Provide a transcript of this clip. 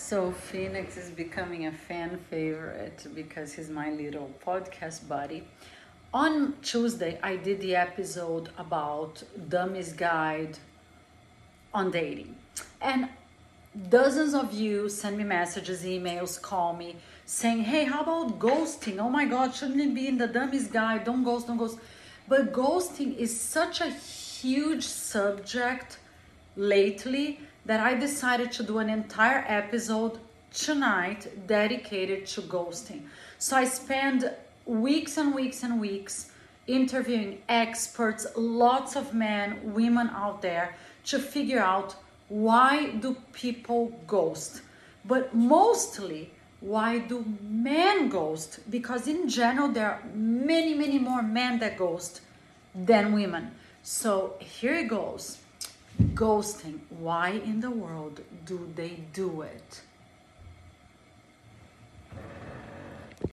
So Phoenix is becoming a fan favorite because he's my little podcast buddy. On Tuesday, I did the episode about Dummy's Guide on Dating. And dozens of you send me messages, emails, call me saying, hey, how about ghosting? Oh my God, shouldn't it be in the Dummy's Guide? Don't ghost, don't ghost. But ghosting is such a huge subject lately that I decided to do an entire episode tonight dedicated to ghosting. So I spend weeks and weeks and weeks interviewing experts, lots of men, women out there to figure out why do people ghost? But mostly why do men ghost? Because in general there are many many more men that ghost than women. So here it goes ghosting. Why in the world do they do it?